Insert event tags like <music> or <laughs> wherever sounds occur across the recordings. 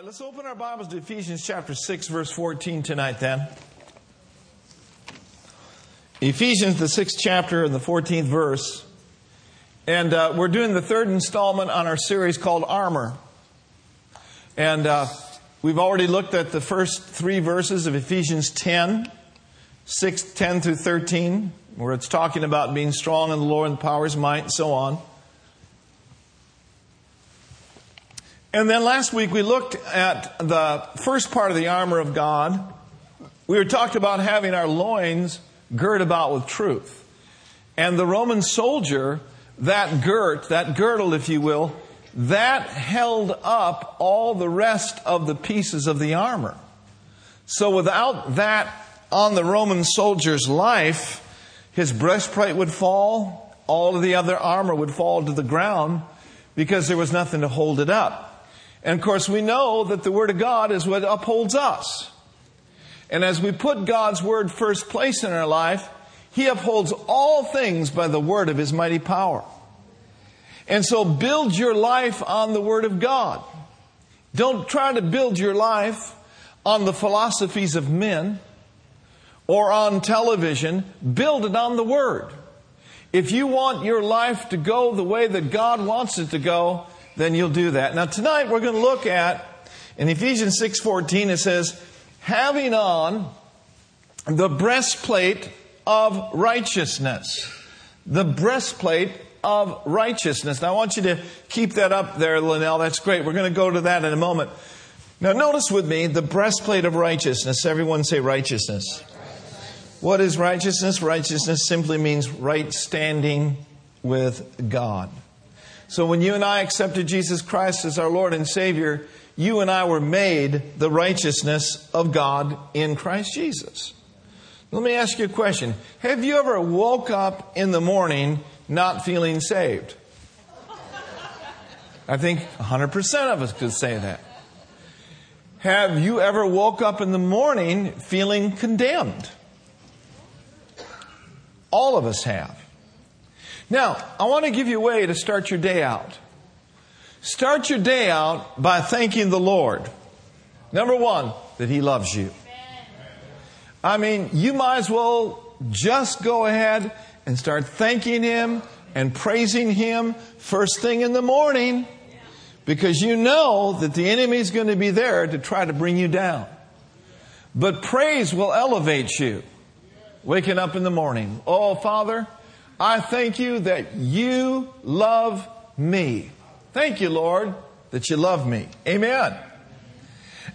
right, let's open our Bibles to Ephesians chapter 6, verse 14 tonight, then. Ephesians, the sixth chapter and the 14th verse. And uh, we're doing the third installment on our series called Armor. And uh, we've already looked at the first three verses of Ephesians 10, 6, 10 through 13, where it's talking about being strong in the Lord and the power of his might, and so on. And then last week we looked at the first part of the armor of God. We were talked about having our loins girt about with truth. And the Roman soldier, that girt, that girdle, if you will, that held up all the rest of the pieces of the armor. So without that on the Roman soldier's life, his breastplate would fall, all of the other armor would fall to the ground because there was nothing to hold it up. And of course, we know that the Word of God is what upholds us. And as we put God's Word first place in our life, He upholds all things by the Word of His mighty power. And so build your life on the Word of God. Don't try to build your life on the philosophies of men or on television. Build it on the Word. If you want your life to go the way that God wants it to go, then you'll do that. Now tonight we're going to look at in Ephesians 6:14 it says having on the breastplate of righteousness. The breastplate of righteousness. Now I want you to keep that up there, Linnell. That's great. We're going to go to that in a moment. Now notice with me the breastplate of righteousness. Everyone say righteousness. What is righteousness? Righteousness simply means right standing with God. So when you and I accepted Jesus Christ as our Lord and Savior, you and I were made the righteousness of God in Christ Jesus. Let me ask you a question. Have you ever woke up in the morning not feeling saved? I think 100% of us could say that. Have you ever woke up in the morning feeling condemned? All of us have. Now, I want to give you a way to start your day out. Start your day out by thanking the Lord. Number one, that He loves you. I mean, you might as well just go ahead and start thanking Him and praising Him first thing in the morning because you know that the enemy is going to be there to try to bring you down. But praise will elevate you. Waking up in the morning. Oh, Father, I thank you that you love me. Thank you, Lord, that you love me. Amen.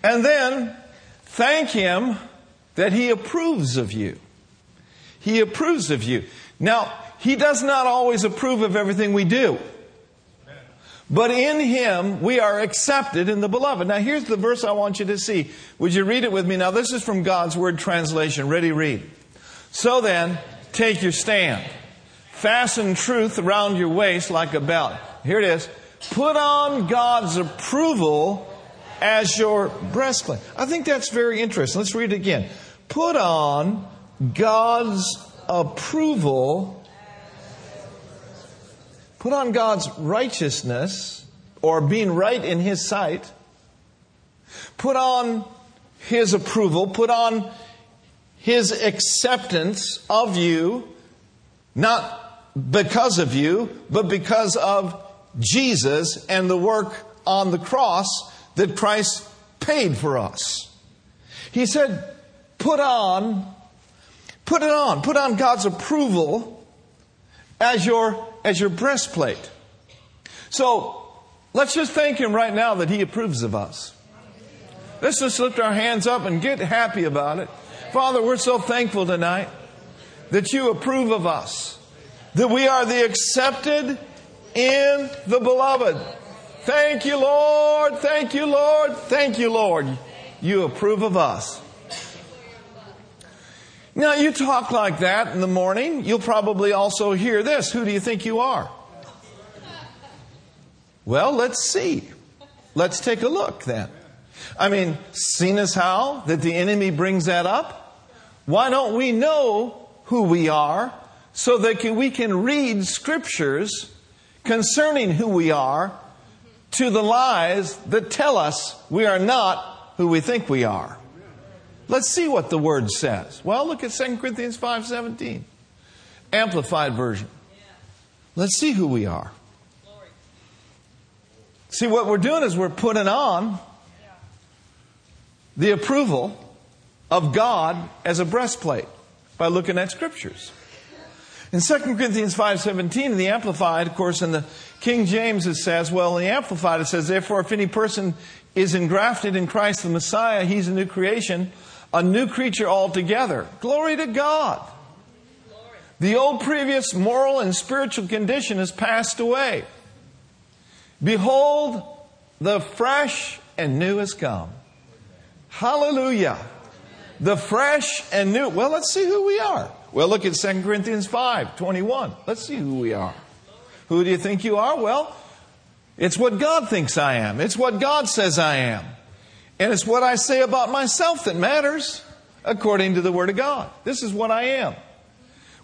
And then thank Him that He approves of you. He approves of you. Now, He does not always approve of everything we do. But in Him, we are accepted in the beloved. Now, here's the verse I want you to see. Would you read it with me? Now, this is from God's Word translation. Ready, read. So then, take your stand. Fasten truth around your waist like a belt. Here it is. Put on God's approval as your breastplate. I think that's very interesting. Let's read it again. Put on God's approval. Put on God's righteousness or being right in His sight. Put on His approval. Put on His acceptance of you. Not because of you, but because of Jesus and the work on the cross that Christ paid for us. He said, put on, put it on, put on God's approval as your, as your breastplate. So, let's just thank Him right now that He approves of us. Let's just lift our hands up and get happy about it. Father, we're so thankful tonight that you approve of us that we are the accepted in the beloved. Thank you, Lord. Thank you, Lord. Thank you, Lord. You approve of us. Now, you talk like that in the morning, you'll probably also hear this. Who do you think you are? Well, let's see. Let's take a look then. I mean, seen as how that the enemy brings that up? Why don't we know who we are so that we can read scriptures concerning who we are to the lies that tell us we are not who we think we are. Let's see what the word says. Well, look at 2 Corinthians 5:17. Amplified version. Let's see who we are. See, what we're doing is we're putting on the approval of God as a breastplate by looking at scriptures. In 2 Corinthians 5.17, in the Amplified, of course, in the King James it says, well, in the Amplified it says, therefore, if any person is engrafted in Christ the Messiah, he's a new creation, a new creature altogether. Glory to God. The old previous moral and spiritual condition has passed away. Behold, the fresh and new has come. Hallelujah. The fresh and new. Well, let's see who we are. Well, look at 2 Corinthians 5 21. Let's see who we are. Who do you think you are? Well, it's what God thinks I am. It's what God says I am. And it's what I say about myself that matters according to the Word of God. This is what I am.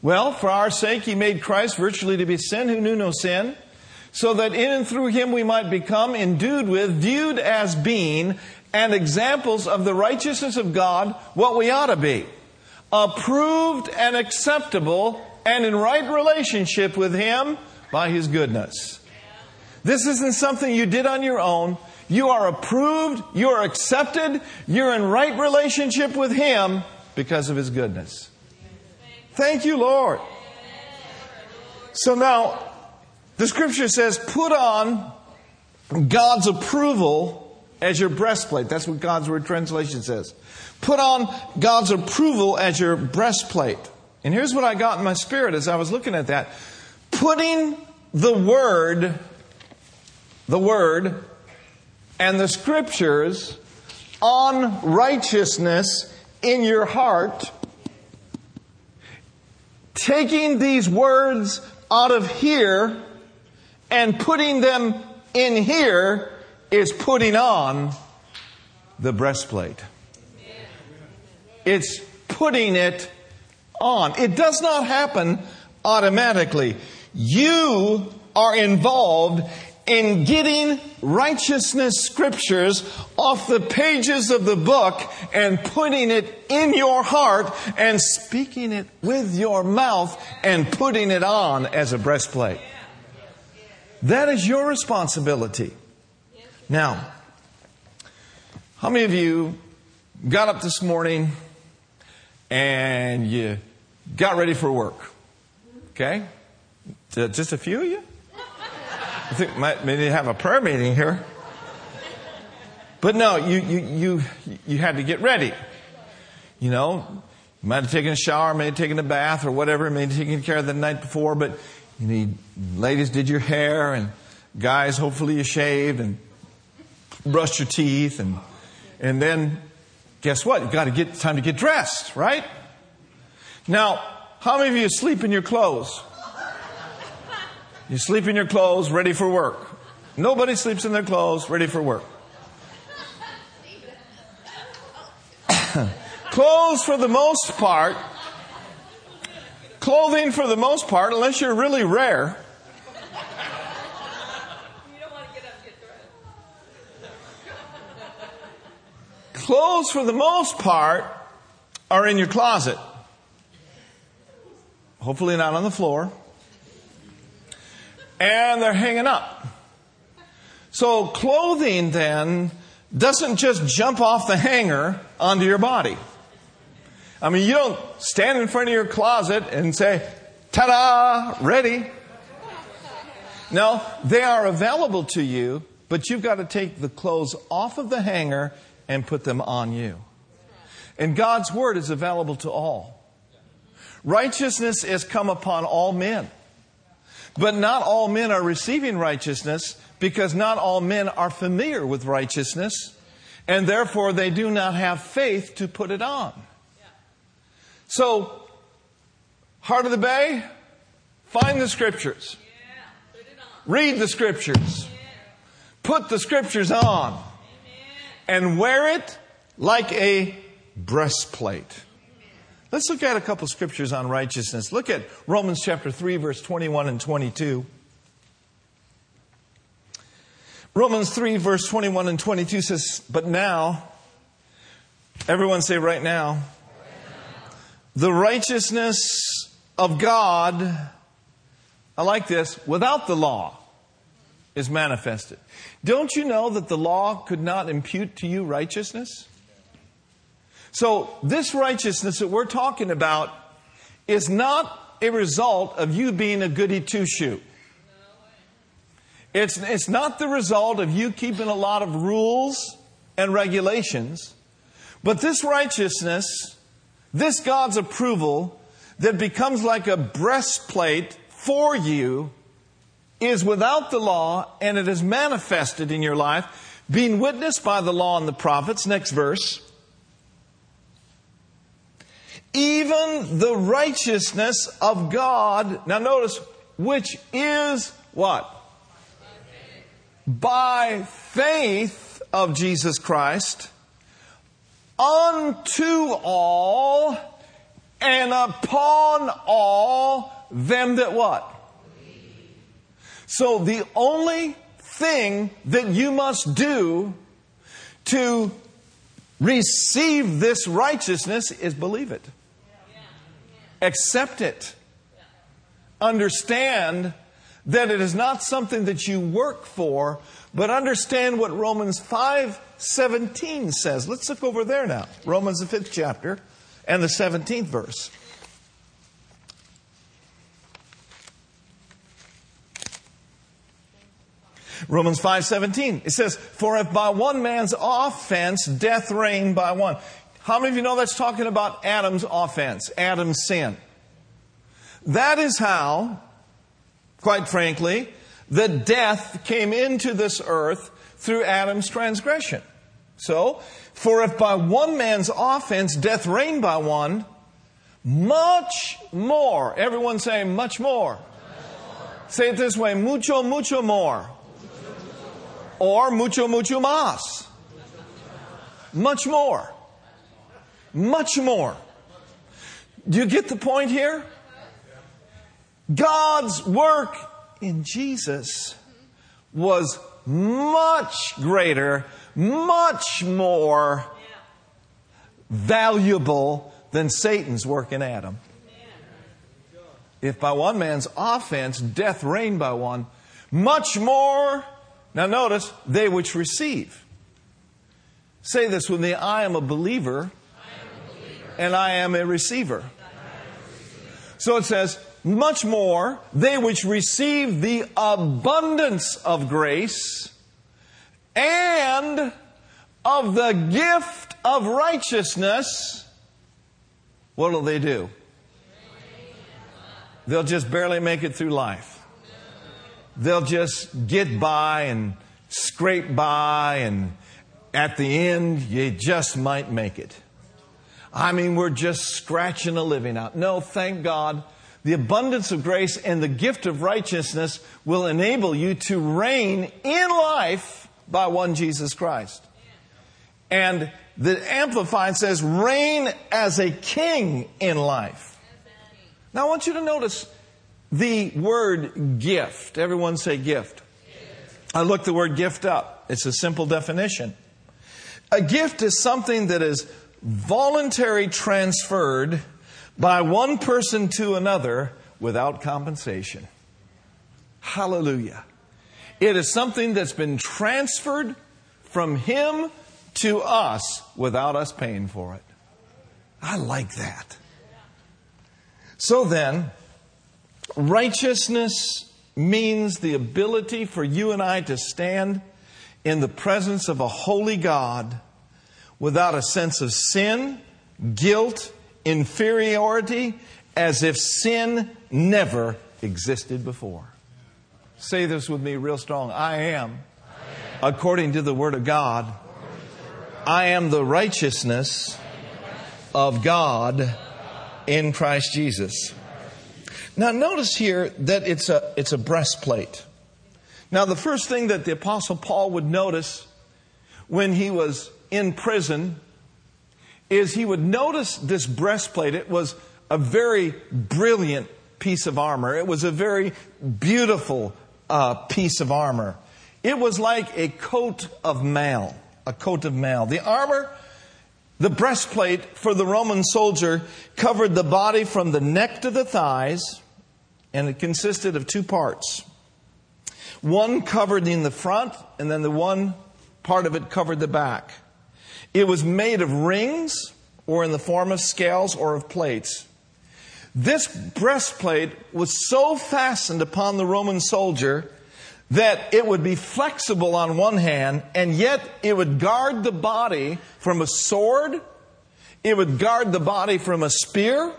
Well, for our sake, He made Christ virtually to be sin who knew no sin, so that in and through Him we might become endued with, viewed as being, and examples of the righteousness of God, what we ought to be. Approved and acceptable and in right relationship with Him by His goodness. This isn't something you did on your own. You are approved, you are accepted, you're in right relationship with Him because of His goodness. Thank you, Lord. So now, the scripture says, put on God's approval as your breastplate. That's what God's word translation says. Put on God's approval as your breastplate. And here's what I got in my spirit as I was looking at that. Putting the word, the word, and the scriptures on righteousness in your heart. Taking these words out of here and putting them in here is putting on the breastplate. It's putting it on. It does not happen automatically. You are involved in getting righteousness scriptures off the pages of the book and putting it in your heart and speaking it with your mouth and putting it on as a breastplate. That is your responsibility. Now, how many of you got up this morning and you got ready for work? Okay? Uh, just a few of you? I think might maybe have a prayer meeting here. But no, you, you, you, you had to get ready. You know, you might have taken a shower, maybe taken a bath or whatever, maybe taken care of the night before, but you need, ladies did your hair and guys, hopefully you shaved and brushed your teeth, and, and then guess what? You've got to get time to get dressed, right? Now, how many of you sleep in your clothes? You sleep in your clothes, ready for work. Nobody sleeps in their clothes, ready for work. <coughs> clothes, for the most part, clothing, for the most part, unless you're really rare, clothes, for the most part, are in your closet. Hopefully, not on the floor. And they're hanging up. So, clothing then doesn't just jump off the hanger onto your body. I mean, you don't stand in front of your closet and say, ta da, ready. No, they are available to you, but you've got to take the clothes off of the hanger and put them on you. And God's word is available to all. Righteousness has come upon all men. But not all men are receiving righteousness because not all men are familiar with righteousness and therefore they do not have faith to put it on. So, Heart of the Bay, find the scriptures. Read the scriptures. Put the scriptures on and wear it like a breastplate. Let's look at a couple scriptures on righteousness. Look at Romans chapter 3, verse 21 and 22. Romans 3, verse 21 and 22 says, But now, everyone say right now, right now. the righteousness of God, I like this, without the law is manifested. Don't you know that the law could not impute to you righteousness? So, this righteousness that we're talking about is not a result of you being a goody two shoe. It's, it's not the result of you keeping a lot of rules and regulations, but this righteousness, this God's approval that becomes like a breastplate for you is without the law and it is manifested in your life, being witnessed by the law and the prophets. Next verse. Even the righteousness of God. Now notice, which is what? by faith of Jesus Christ unto all and upon all them that what? So the only thing that you must do to receive this righteousness is believe it. Accept it. Understand that it is not something that you work for, but understand what Romans 5:17 says. Let's look over there now. Romans the 5th chapter and the 17th verse. Romans 5:17. It says, "For if by one man's offense death reigned by one." How many of you know that's talking about Adam's offense, Adam's sin? That is how quite frankly, that death came into this earth through Adam's transgression. So, for if by one man's offense death reigned by one, much more, everyone say much more. Say it this way, mucho, mucho more. Or mucho, mucho más. Much more. Much more. Do you get the point here? God's work in Jesus was much greater, much more valuable than Satan's work in Adam. If by one man's offense death reigned by one, much more, now notice, they which receive. Say this with me I am a believer, and I am a receiver. So it says, much more, they which receive the abundance of grace and of the gift of righteousness, what will they do? They'll just barely make it through life. They'll just get by and scrape by, and at the end, you just might make it. I mean, we're just scratching a living out. No, thank God the abundance of grace and the gift of righteousness will enable you to reign in life by one Jesus Christ. And the Amplified says, reign as a king in life. Now I want you to notice the word gift. Everyone say gift. I looked the word gift up. It's a simple definition. A gift is something that is voluntary transferred by one person to another without compensation. Hallelujah. It is something that's been transferred from Him to us without us paying for it. I like that. So then, righteousness means the ability for you and I to stand in the presence of a holy God without a sense of sin, guilt, inferiority as if sin never existed before. Say this with me real strong. I am, according to the Word of God, I am the righteousness of God in Christ Jesus. Now, notice here that it's a, it's a breastplate. Now, the first thing that the Apostle Paul would notice when he was in prison is he would notice this breastplate. It was a very brilliant piece of armor. It was a very beautiful uh, piece of armor. It was like a coat of mail, a coat of mail. The armor, the breastplate for the Roman soldier covered the body from the neck to the thighs, and it consisted of two parts. One covered in the front, and then the one part of it covered the back. It was made of rings, or in the form of scales or of plates. This breastplate was so fastened upon the Roman soldier that it would be flexible on one hand, and yet it would guard the body from a sword, it would guard the body from a spear,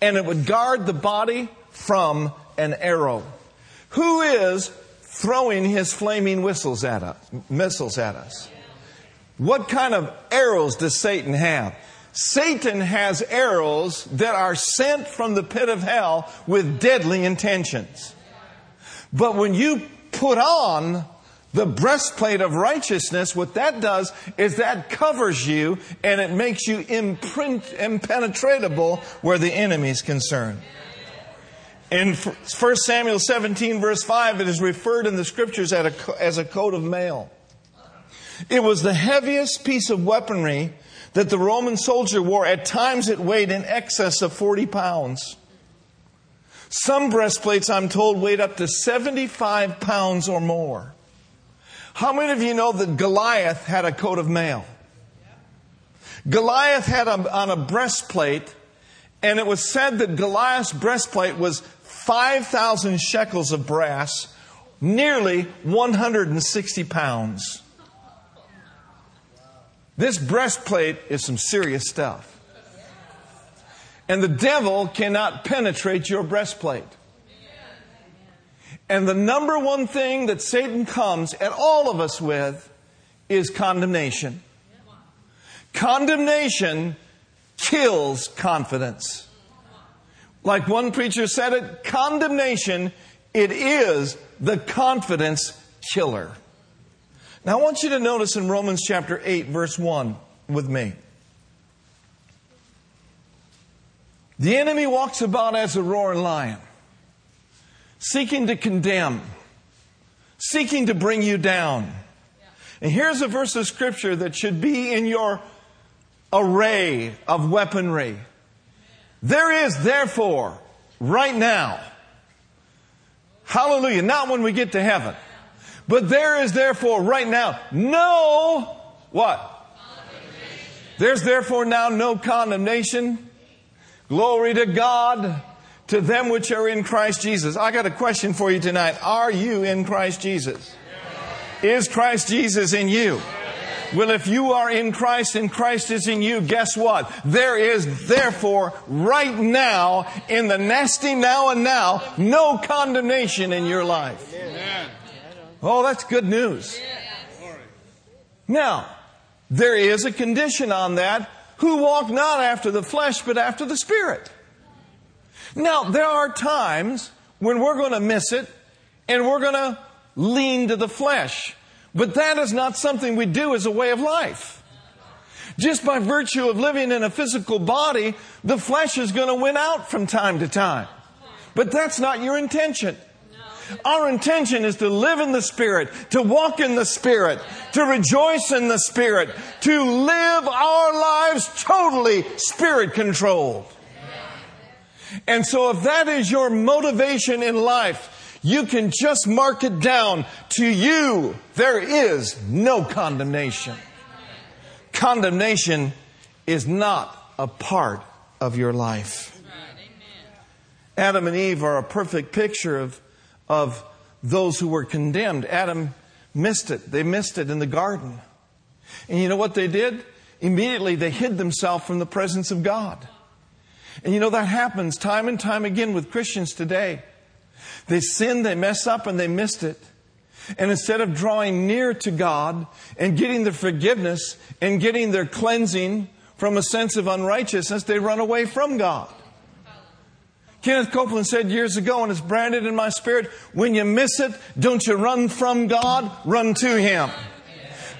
and it would guard the body from an arrow. Who is throwing his flaming whistles at us, missiles at us? What kind of arrows does Satan have? Satan has arrows that are sent from the pit of hell with deadly intentions. But when you put on the breastplate of righteousness, what that does is that covers you and it makes you imprint, impenetrable where the enemy is concerned. In 1 Samuel 17, verse 5, it is referred in the scriptures as a coat of mail. It was the heaviest piece of weaponry that the Roman soldier wore. At times it weighed in excess of 40 pounds. Some breastplates, I'm told, weighed up to 75 pounds or more. How many of you know that Goliath had a coat of mail? Goliath had a, on a breastplate, and it was said that Goliath's breastplate was 5,000 shekels of brass, nearly 160 pounds. This breastplate is some serious stuff. And the devil cannot penetrate your breastplate. And the number one thing that Satan comes at all of us with is condemnation. Condemnation kills confidence. Like one preacher said it, condemnation, it is the confidence killer. Now I want you to notice in Romans chapter 8, verse 1 with me. The enemy walks about as a roaring lion, seeking to condemn, seeking to bring you down. And here's a verse of scripture that should be in your array of weaponry. There is therefore, right now, hallelujah, not when we get to heaven, but there is therefore right now no what? There's therefore now no condemnation. Glory to God to them which are in Christ Jesus. I got a question for you tonight. Are you in Christ Jesus? Is Christ Jesus in you? Well, if you are in Christ and Christ is in you, guess what? There is therefore right now, in the nasty now and now, no condemnation in your life. Oh, that's good news. Now, there is a condition on that who walk not after the flesh, but after the Spirit. Now, there are times when we're going to miss it and we're going to lean to the flesh. But that is not something we do as a way of life. Just by virtue of living in a physical body, the flesh is going to win out from time to time. But that's not your intention. Our intention is to live in the Spirit, to walk in the Spirit, to rejoice in the Spirit, to live our lives totally Spirit controlled. And so if that is your motivation in life, you can just mark it down. To you, there is no condemnation. Condemnation is not a part of your life. Adam and Eve are a perfect picture of of those who were condemned. Adam missed it. They missed it in the garden. And you know what they did? Immediately they hid themselves from the presence of God. And you know that happens time and time again with Christians today. They sin, they mess up, and they missed it. And instead of drawing near to God and getting their forgiveness and getting their cleansing from a sense of unrighteousness, they run away from God. Kenneth Copeland said years ago, and it's branded in my spirit, when you miss it, don't you run from God, run to Him.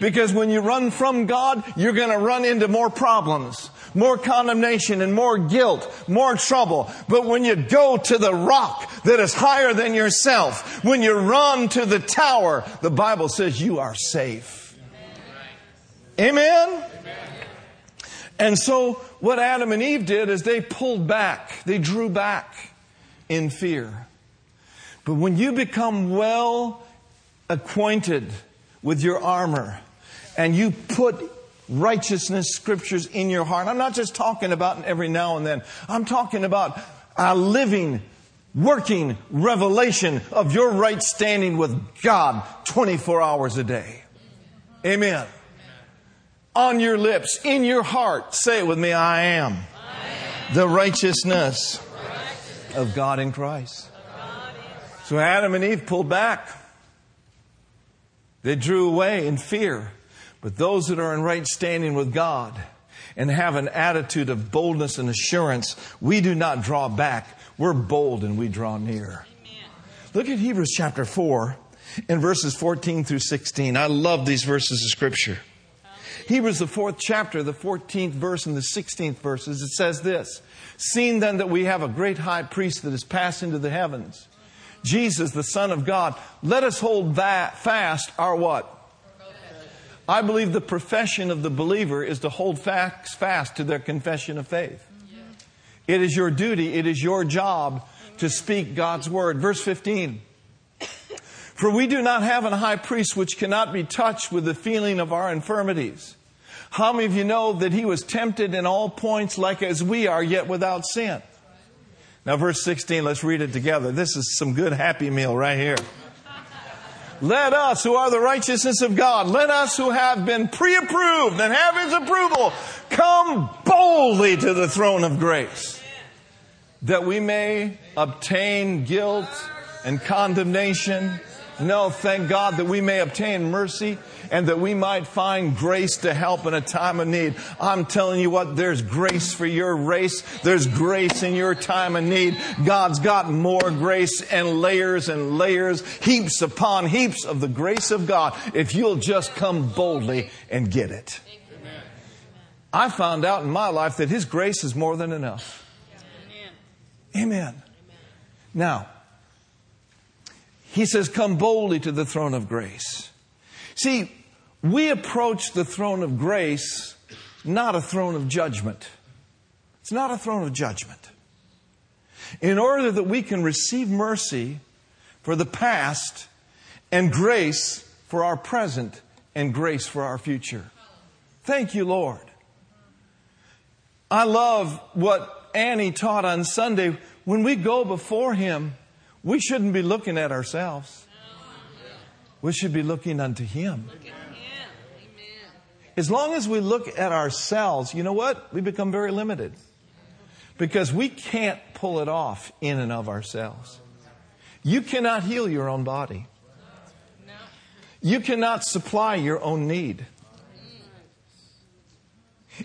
Because when you run from God, you're going to run into more problems, more condemnation and more guilt, more trouble. But when you go to the rock that is higher than yourself, when you run to the tower, the Bible says you are safe. Amen? And so what Adam and Eve did is they pulled back. They drew back in fear. But when you become well acquainted with your armor and you put righteousness scriptures in your heart, I'm not just talking about every now and then. I'm talking about a living, working revelation of your right standing with God 24 hours a day. Amen on your lips, in your heart. Say it with me I am, I am. the righteousness, of God in Christ. So Adam and Eve pulled back. They drew away in fear. But those that are in right standing with God and have an attitude of boldness and assurance, we do not draw back. We're bold and we draw near. Look at Hebrews chapter 4 in verses 14 through 16. I love these verses of Scripture. Hebrews, the fourth chapter, the 14th verse and the 16th verses, it says this Seeing then that we have a great high priest that has passed into the heavens, Jesus, the Son of God, let us hold that fast our what? I believe the profession of the believer is to hold facts fast to their confession of faith. It is your duty, it is your job to speak God's word. Verse 15. For we do not have a high priest which cannot be touched with the feeling of our infirmities how many of you know that he was tempted in all points like as we are, yet without sin? Now, verse 16, let's read it together. This is some good happy meal right here. Let us who are the righteousness of God, let us who have been pre approved and have his approval, come boldly to the throne of grace that we may obtain guilt and condemnation. No, thank God that we may obtain mercy and that we might find grace to help in a time of need. I'm telling you what, there's grace for your race. There's grace in your time of need. God's got more grace and layers and layers, heaps upon heaps of the grace of God if you'll just come boldly and get it. I found out in my life that His grace is more than enough. Amen. Now, He says, Come boldly to the throne of grace. See, we approach the throne of grace not a throne of judgment. It's not a throne of judgment. In order that we can receive mercy for the past and grace for our present and grace for our future. Thank you, Lord. I love what Annie taught on Sunday. When we go before Him, we shouldn't be looking at ourselves. We should be looking unto Him. As long as we look at ourselves, you know what? We become very limited. Because we can't pull it off in and of ourselves. You cannot heal your own body. You cannot supply your own need.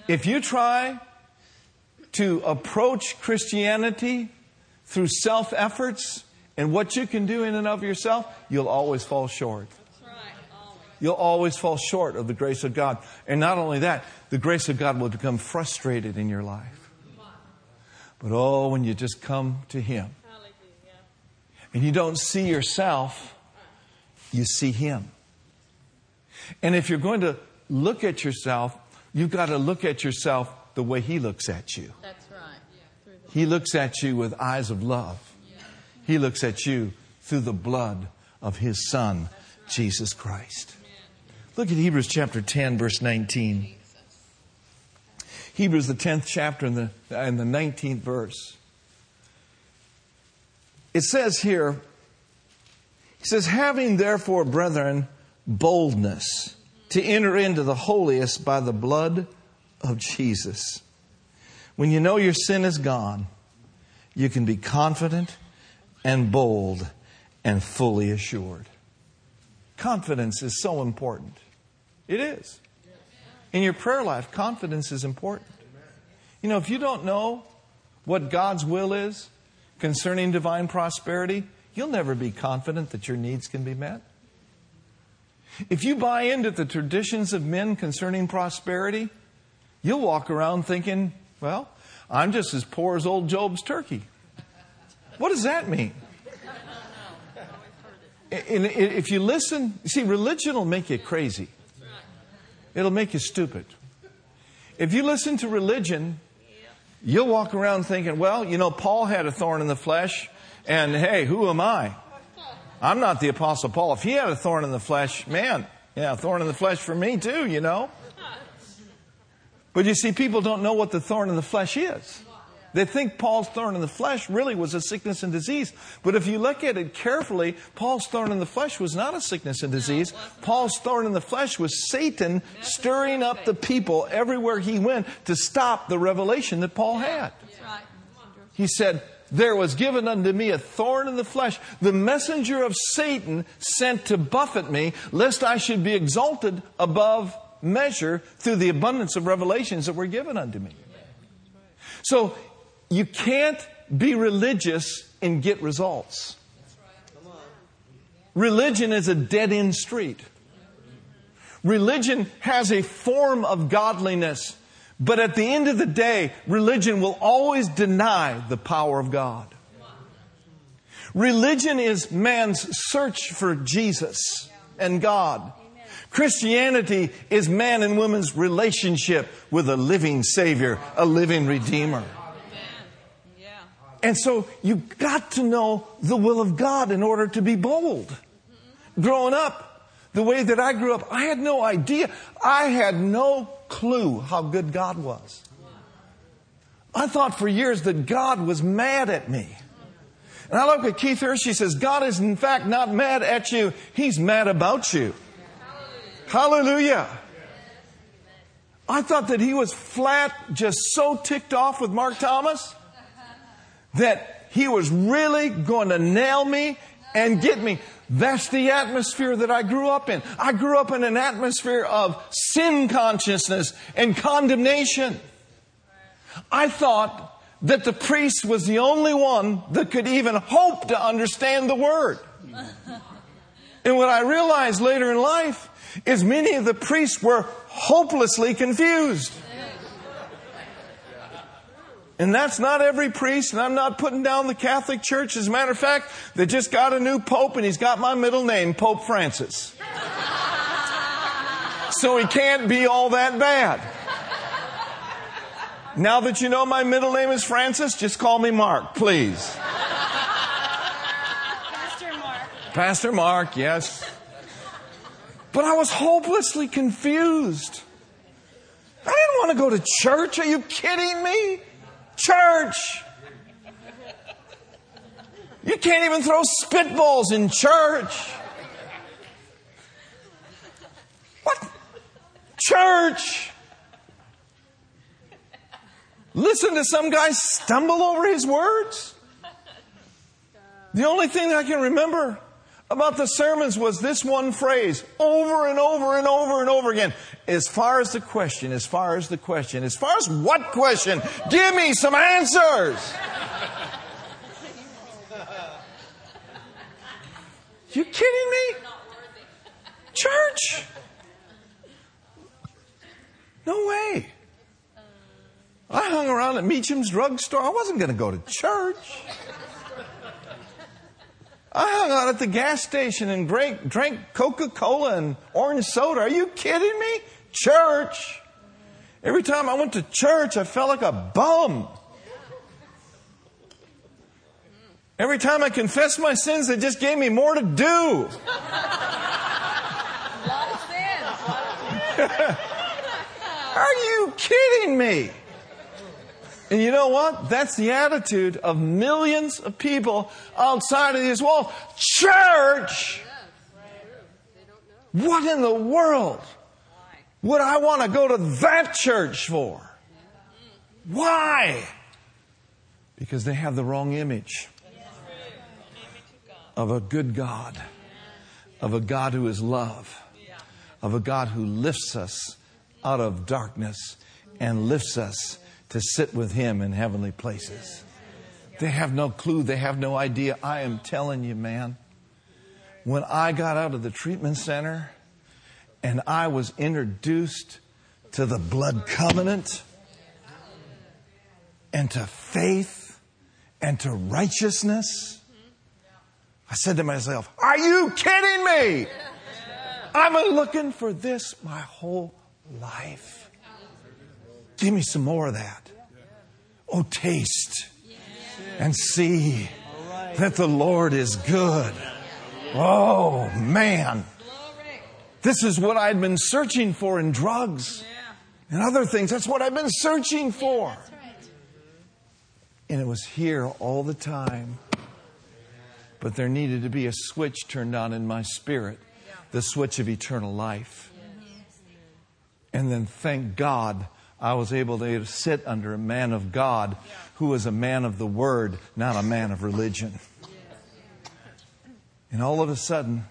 If you try to approach Christianity through self efforts and what you can do in and of yourself, you'll always fall short Right, always. you'll always fall short of the grace of God. And not only that, the grace of God will become frustrated in your life. But oh, when you just come to Him and you don't see yourself, you see Him. And if you're going to look at yourself, you've got to look at yourself the way He looks at you. That's right. He looks at you with eyes of love. He looks at you through the blood of His Son, Jesus Christ. Look at Hebrews chapter 10, verse 19. Hebrews, the 10th chapter, and the, and the 19th verse. It says here, he says, having therefore, brethren, boldness to enter into the holiest by the blood of Jesus. When you know your sin is gone, you can be confident and bold and fully assured. Confidence is so important. It is. In your prayer life, confidence is important. You know, if you don't know what God's will is concerning divine prosperity, you'll never be confident that your needs can be met. If you buy into the traditions of men concerning prosperity, you'll walk around thinking, well, I'm just as poor as old Job's turkey. What does that mean? if you listen, see, religion will make you crazy. It'll make you stupid. If you listen to religion, you'll walk around thinking, well, you know, Paul had a thorn in the flesh, and hey, who am I? I'm not the Apostle Paul. If he had a thorn in the flesh, man, yeah, a thorn in the flesh for me too, you know. But you see, people don't know what the thorn in the flesh is. They think Paul's thorn in the flesh really was a sickness and disease. But if you look at it carefully, Paul's thorn in the flesh was not a sickness and disease. Paul's thorn in the flesh was Satan stirring up the people everywhere he went to stop the revelation that Paul had. He said, there was given unto me a thorn in the flesh, the messenger of Satan sent to buffet me, lest I should be exalted above measure through the abundance of revelations that were given unto me. So you can't be religious and get results. Religion is a dead end street. Religion has a form of godliness, but at the end of the day, religion will always deny the power of God. Religion is man's search for Jesus and God. Christianity is man and woman's relationship with a living Savior, a living Redeemer. And so you've got to know the will of God in order to be bold. Growing up, the way that I grew up, I had no idea. I had no clue how good God was. I thought for years that God was mad at me. And I look at Keith Hurst, he says, God is in fact not mad at you, He's mad about you. Hallelujah. Hallelujah. I thought that he was flat, just so ticked off with Mark Thomas that he was really going to nail me and get me. That's the atmosphere that I grew up in. I grew up in an atmosphere of sin consciousness and condemnation. I thought that the priest was the only one that could even hope to understand the word. And what I realized later in life is many of the priests were hopelessly confused. And that's not every priest, and I'm not putting down the Catholic Church. As a matter of fact, they just got a new pope, and he's got my middle name, Pope Francis. <laughs> so he can't be all that bad. Now that you know my middle name is Francis, just call me Mark, please. Pastor Mark. Pastor Mark, yes. But I was hopelessly confused. I didn't want to go to church. Are you kidding me? Church. You can't even throw spitballs in church. What? Church. Listen to some guy stumble over his words. The only thing that I can remember about the sermons was this one phrase over and over and over and over again. As far as the question, as far as the question, as far as what question? Give me some answers. You kidding me? Church? No way. I hung around at Meacham's drugstore. I wasn't going to go to church. I hung out at the gas station and drank, drank Coca Cola and orange soda. Are you kidding me? Church. Every time I went to church, I felt like a bum. Every time I confessed my sins, they just gave me more to do. A lot of sin. <laughs> Are you kidding me? And you know what? That's the attitude of millions of people outside of these walls. Church! What in the world would I want to go to that church for? Why? Because they have the wrong image of a good God, of a God who is love, of a God who lifts us out of darkness and lifts us to sit with Him in heavenly places. They have no clue, they have no idea. I am telling you, man, when I got out of the treatment center, and I was introduced to the blood covenant and to faith and to righteousness. I said to myself, Are you kidding me? I've been looking for this my whole life. Give me some more of that. Oh, taste and see that the Lord is good. Oh, man. This is what I'd been searching for in drugs and other things. That's what I've been searching for. And it was here all the time. But there needed to be a switch turned on in my spirit the switch of eternal life. And then thank God I was able to sit under a man of God who was a man of the word, not a man of religion. And all of a sudden,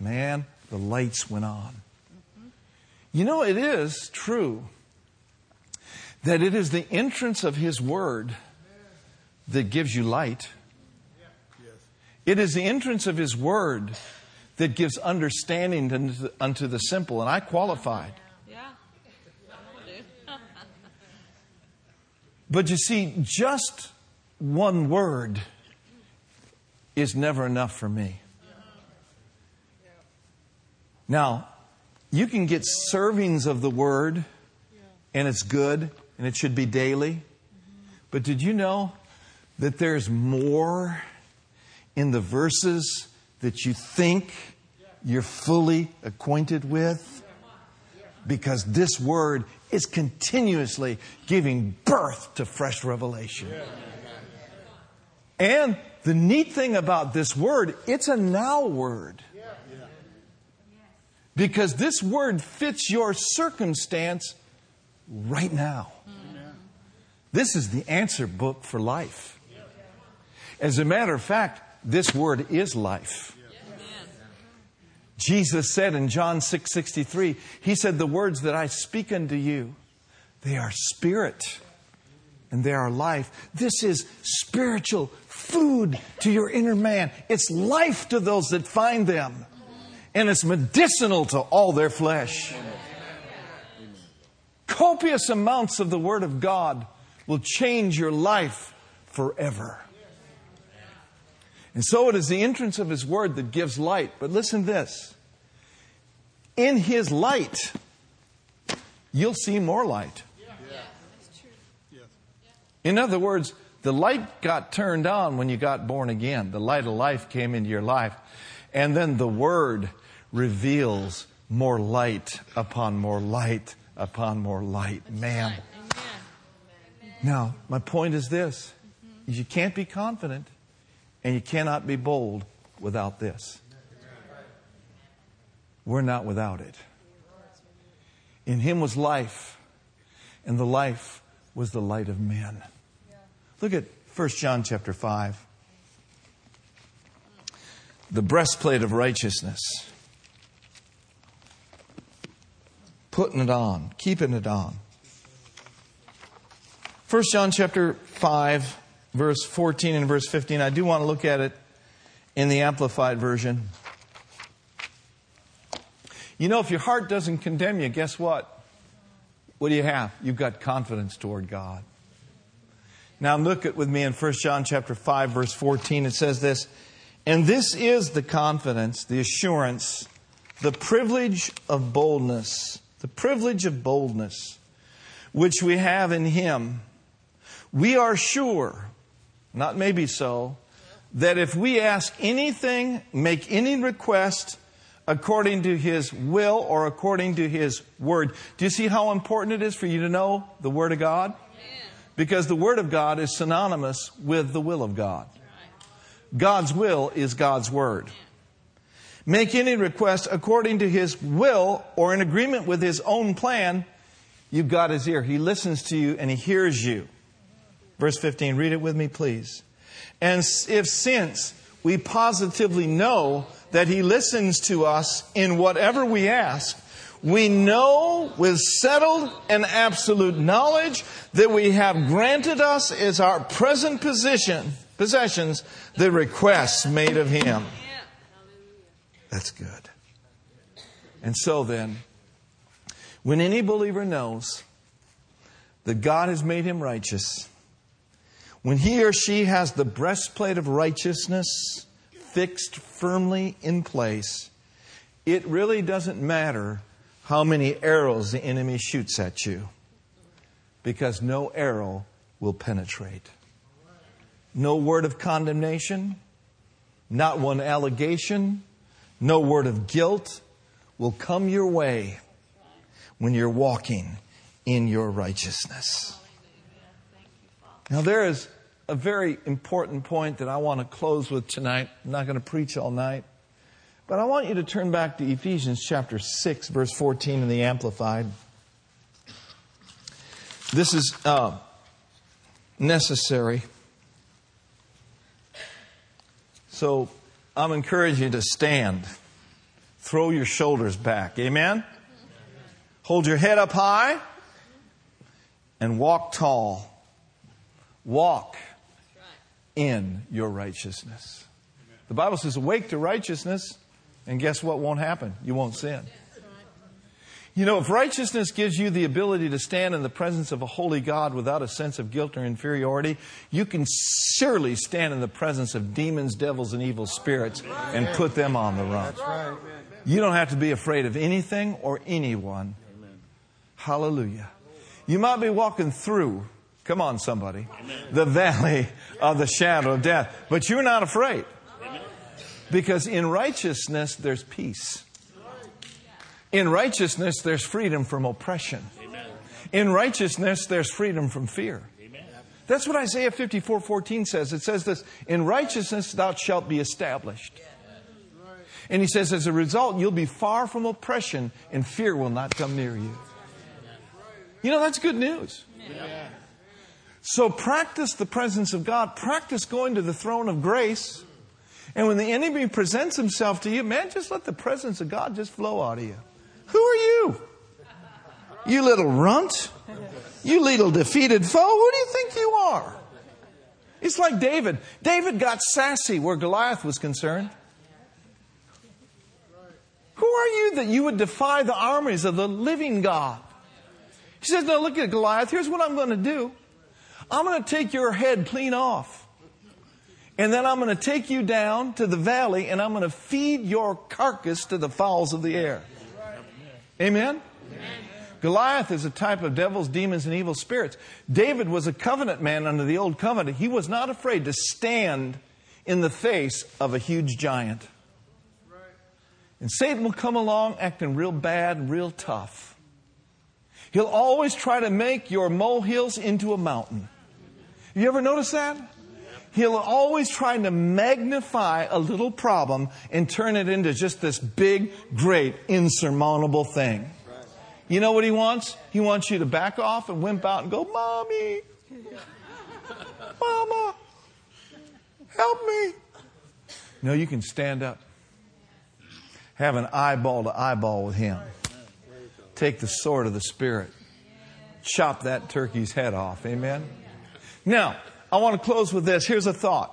man, the lights went on. You know, it is true that it is the entrance of His Word that gives you light. It is the entrance of His Word that gives understanding unto the simple. And I qualified. But you see, just one word is never enough for me. Now, you can get servings of the word, and it's good, and it should be daily. But did you know that there's more in the verses that you think you're fully acquainted with? Because this word is continuously giving birth to fresh revelation. And the neat thing about this word, it's a now word. Because this word fits your circumstance right now. This is the answer book for life. As a matter of fact, this word is life. Jesus said in John 6 63, He said, The words that I speak unto you, they are spirit and they are life. This is spiritual food to your inner man. It's life to those that find them and it's medicinal to all their flesh. Copious amounts of the Word of God will change your life forever. And so it is the entrance of His Word that gives light. But listen to this in His light, you'll see more light. In other words, the light got turned on when you got born again. The light of life came into your life. And then the Word reveals more light upon more light upon more light. Man. Now, my point is this mm-hmm. you can't be confident and you cannot be bold without this. We're not without it. In him was life, and the life was the light of men. Look at 1 John chapter 5. The breastplate of righteousness. putting it on, keeping it on. 1 John chapter 5, verse 14 and verse 15. I do want to look at it in the Amplified Version. You know, if your heart doesn't condemn you, guess what? What do you have? You've got confidence toward God. Now look at with me in 1 John chapter 5 verse 14 it says this and this is the confidence the assurance the privilege of boldness the privilege of boldness which we have in Him, we are sure, not maybe so, that if we ask anything, make any request according to His will or according to His Word. Do you see how important it is for you to know the Word of God? Because the Word of God is synonymous with the will of God. God's will is God's Word. Make any request according to his will or in agreement with his own plan. You've got his ear. He listens to you and he hears you. Verse 15, read it with me, please. And if since we positively know that he listens to us in whatever we ask, we know with settled and absolute knowledge that we have granted us as our present position, possessions, the requests made of him. That's good. And so then, When any believer knows that God has made him righteous, when he or she has the breastplate of righteousness fixed firmly in place, it really doesn't matter how many arrows the enemy shoots at you because no arrow will penetrate. No word of condemnation, not one allegation, no word of guilt will come your way when you're walking in your righteousness. Now, there is a very important point that I want to close with tonight. I'm not going to preach all night. But I want you to turn back to Ephesians chapter 6, verse 14 in the Amplified. This is uh, necessary. So I'm encouraging you to stand. Throw your shoulders back. Amen? Hold your head up high and walk tall. Walk in your righteousness. The Bible says, awake to righteousness, and guess what won't happen? You won't sin. You know, if righteousness gives you the ability to stand in the presence of a holy God without a sense of guilt or inferiority, you can surely stand in the presence of demons, devils, and evil spirits and put them on the run. You don't have to be afraid of anything or anyone. Hallelujah. You might be walking through, come on, somebody, the valley of the shadow of death, but you're not afraid. Because in righteousness, there's peace. In righteousness, there's freedom from oppression. In righteousness, there's freedom from fear. That's what Isaiah 54 14 says. It says this In righteousness, thou shalt be established. And he says, as a result, you'll be far from oppression and fear will not come near you. You know, that's good news. So practice the presence of God. Practice going to the throne of grace. And when the enemy presents himself to you, man, just let the presence of God just flow out of you. Who are you? You little runt? You little defeated foe? Who do you think you are? It's like David. David got sassy where Goliath was concerned. Who are you that you would defy the armies of the living God? He says, Now look at Goliath. Here's what I'm going to do I'm going to take your head clean off. And then I'm going to take you down to the valley and I'm going to feed your carcass to the fowls of the air. Amen? Amen? Goliath is a type of devils, demons, and evil spirits. David was a covenant man under the old covenant. He was not afraid to stand in the face of a huge giant. And Satan will come along acting real bad, real tough. He'll always try to make your molehills into a mountain. You ever notice that? He'll always try to magnify a little problem and turn it into just this big, great, insurmountable thing. You know what he wants? He wants you to back off and wimp out and go, Mommy, Mama, help me. No, you can stand up. Have an eyeball to eyeball with him. Take the sword of the Spirit. Chop that turkey's head off. Amen? Now, I want to close with this. Here's a thought.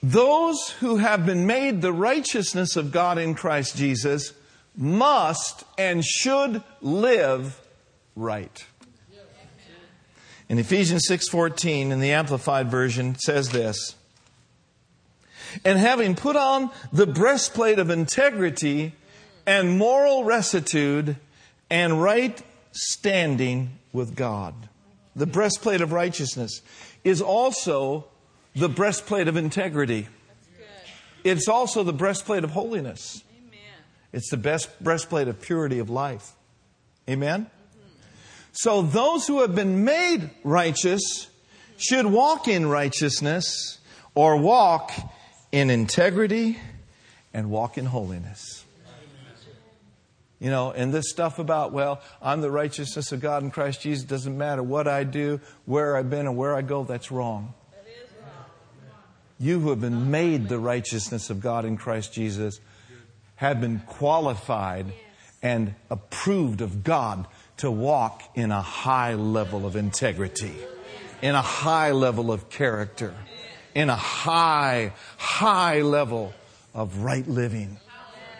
Those who have been made the righteousness of God in Christ Jesus must and should live right. In Ephesians 6:14 in the amplified version says this. And having put on the breastplate of integrity and moral rectitude and right standing with God the breastplate of righteousness, is also the breastplate of integrity. It's also the breastplate of holiness. Amen. It's the best breastplate of purity of life. Amen? Mm-hmm. So those who have been made righteous should walk in righteousness or walk in integrity and walk in holiness. You know, and this stuff about, well, I'm the righteousness of God in Christ Jesus, doesn't matter what I do, where I've been, and where I go, that's wrong. You who have been made the righteousness of God in Christ Jesus have been qualified and approved of God to walk in a high level of integrity, in a high level of character, in a high, high level of right living.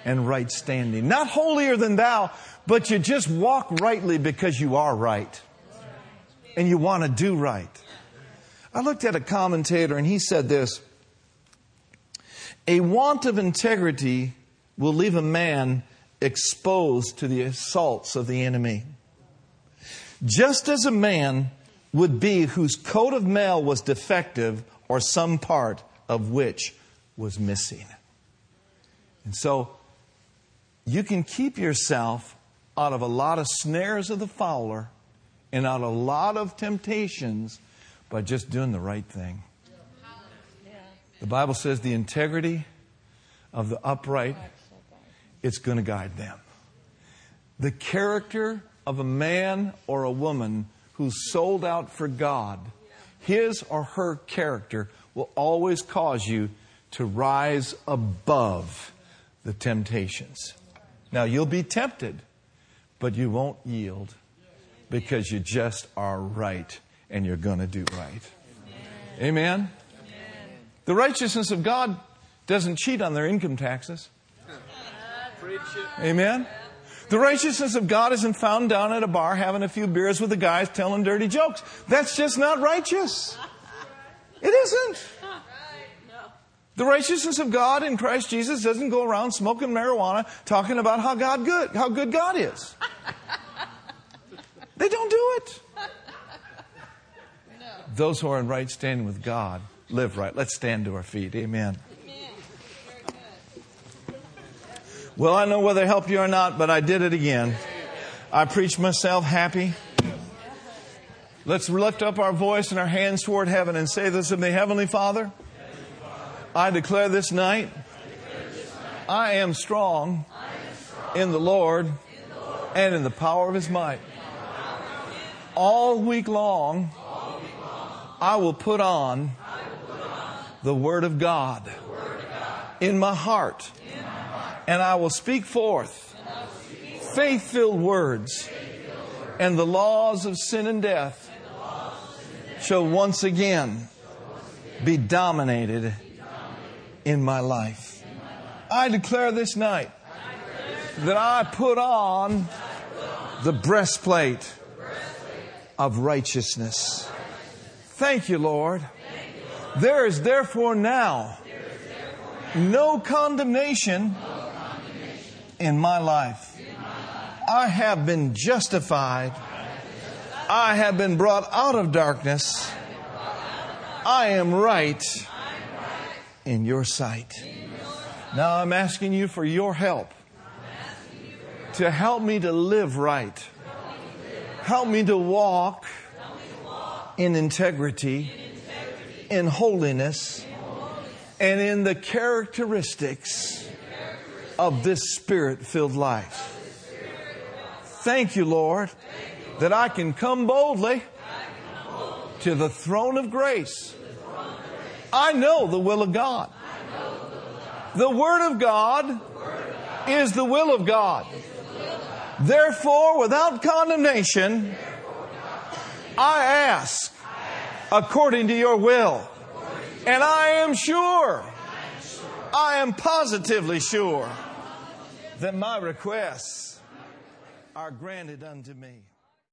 And right standing. Not holier than thou, but you just walk rightly because you are right. And you want to do right. I looked at a commentator and he said this A want of integrity will leave a man exposed to the assaults of the enemy. Just as a man would be whose coat of mail was defective or some part of which was missing. And so you can keep yourself out of a lot of snares of the fowler and out of a lot of temptations by just doing the right thing. The Bible says the integrity of the upright, it's going to guide them. The character of a man or a woman who's sold out for God, his or her character will always cause you to rise above the temptations. Now, you'll be tempted, but you won't yield because you just are right and you're going to do right. Amen? Amen? The righteousness of God doesn't cheat on their income taxes. Amen? The righteousness of God isn't found down at a bar having a few beers with the guys telling dirty jokes. That's just not righteous. It isn't. The righteousness of God in Christ Jesus doesn't go around smoking marijuana talking about how God good, how good God is. <laughs> They don't do it. Those who are in right standing with God live right. Let's stand to our feet. Amen. Well, I know whether it helped you or not, but I did it again. I preached myself happy. Let's lift up our voice and our hands toward heaven and say this of me Heavenly Father, I declare this night, I am strong in the Lord and in the power of His might. All week long, I will put on the Word of God in my heart and I will speak forth faith filled words, and the laws of sin and death shall once again be dominated in my life. I declare this night that I put on the breastplate of righteousness. Thank you, Lord. There is therefore now no condemnation in my life. I have been justified. I have been brought out of darkness. I am right in your sight. Now I'm asking you for your help to help me to live right. Help me to walk in integrity, in holiness, and in the characteristics of this spirit filled life. Thank you, Lord, that I can come boldly to the throne of grace. I know the will of God. The Word of God is the will of God. Therefore, without condemnation, I ask according to your will. And I am sure, I am positively sure that my requests are granted unto me.